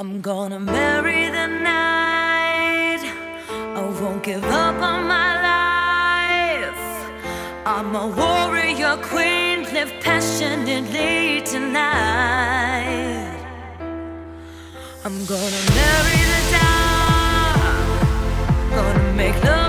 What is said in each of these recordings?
I'm gonna marry the night. I won't give up on my life. I'm a warrior queen, live passionately tonight. I'm gonna marry the dark, gonna make love.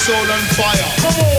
Soul on fire. Come on.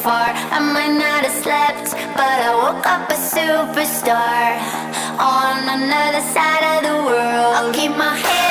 far. I might not have slept, but I woke up a superstar on another side of the world. I'll keep my head.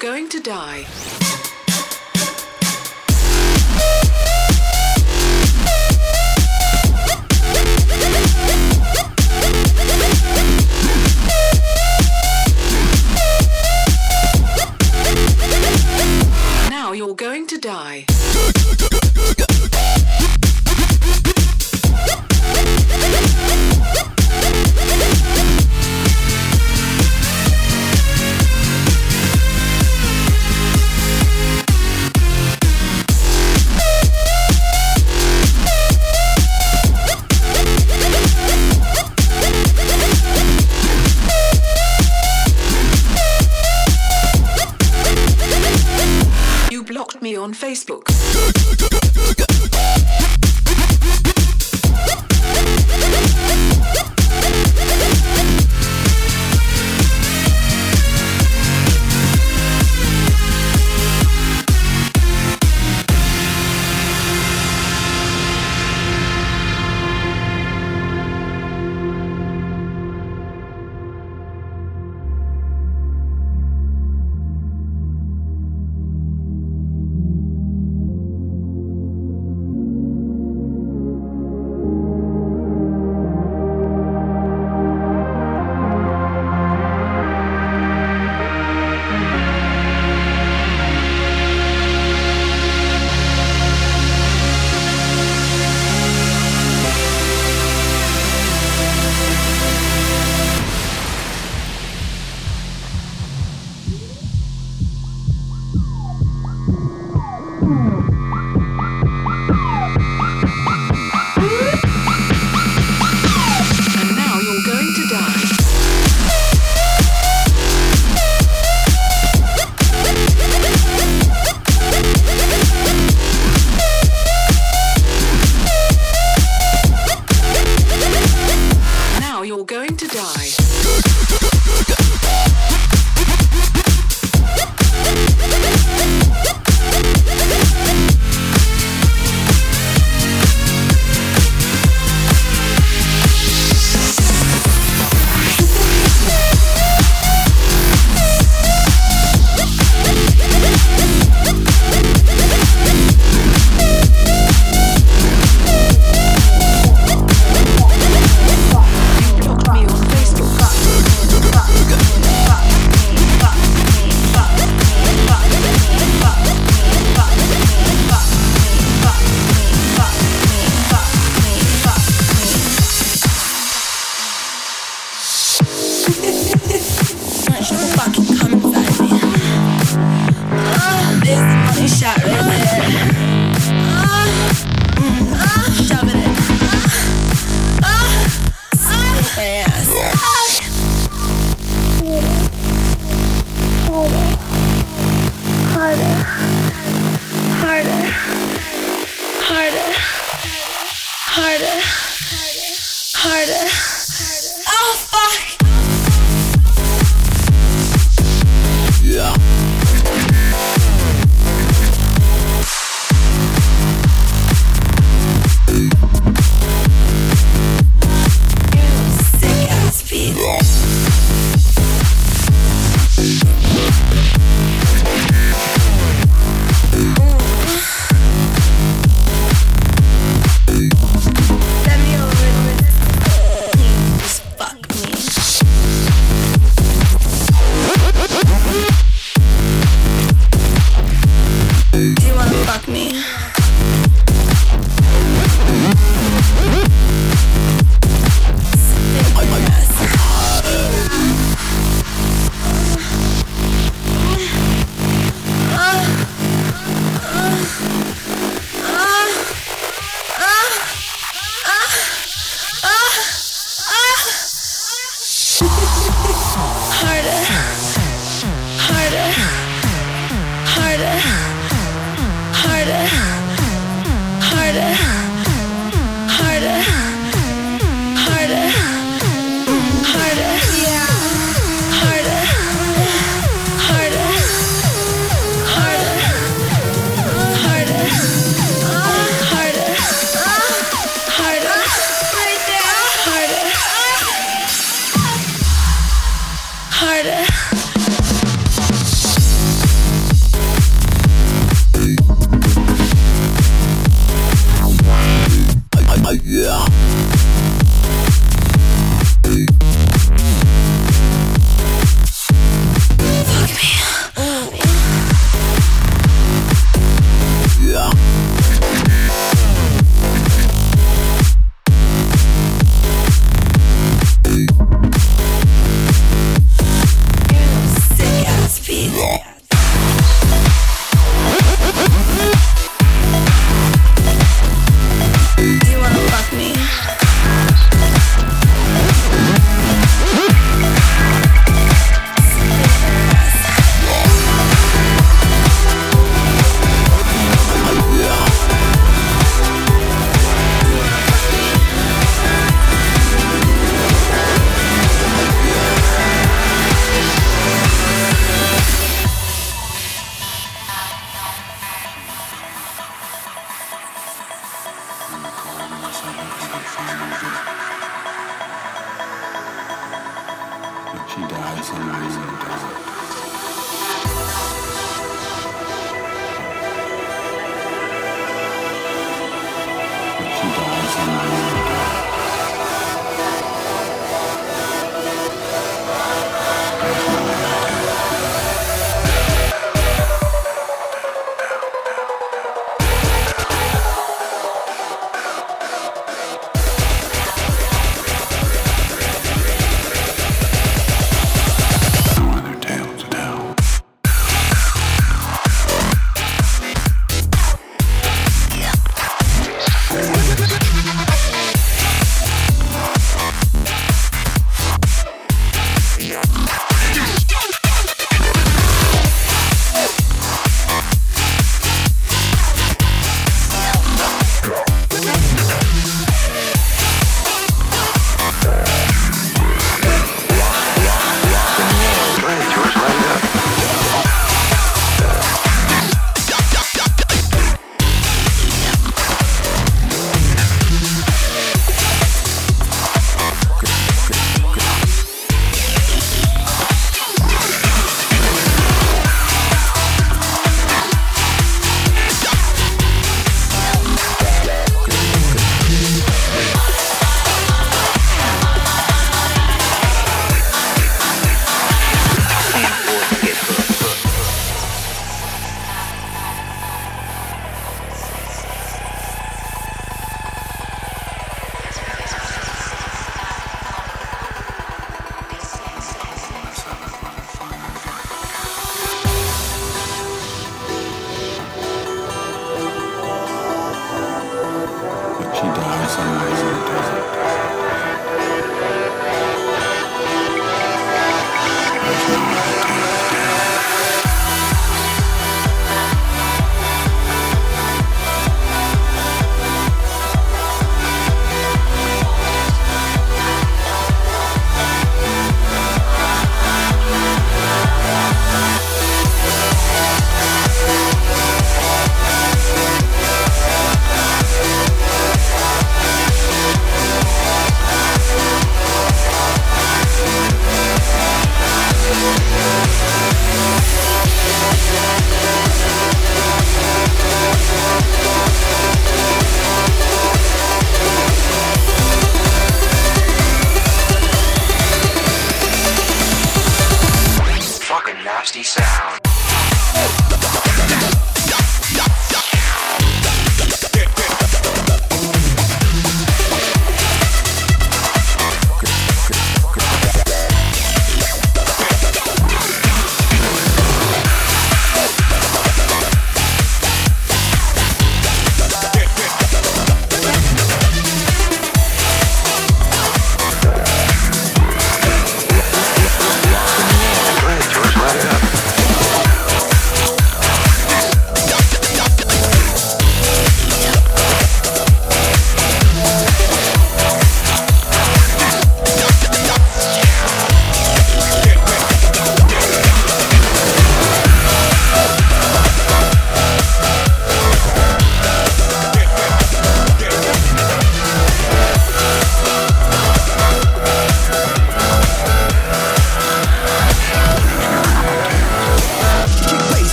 going to die. Now you're going to die. To die.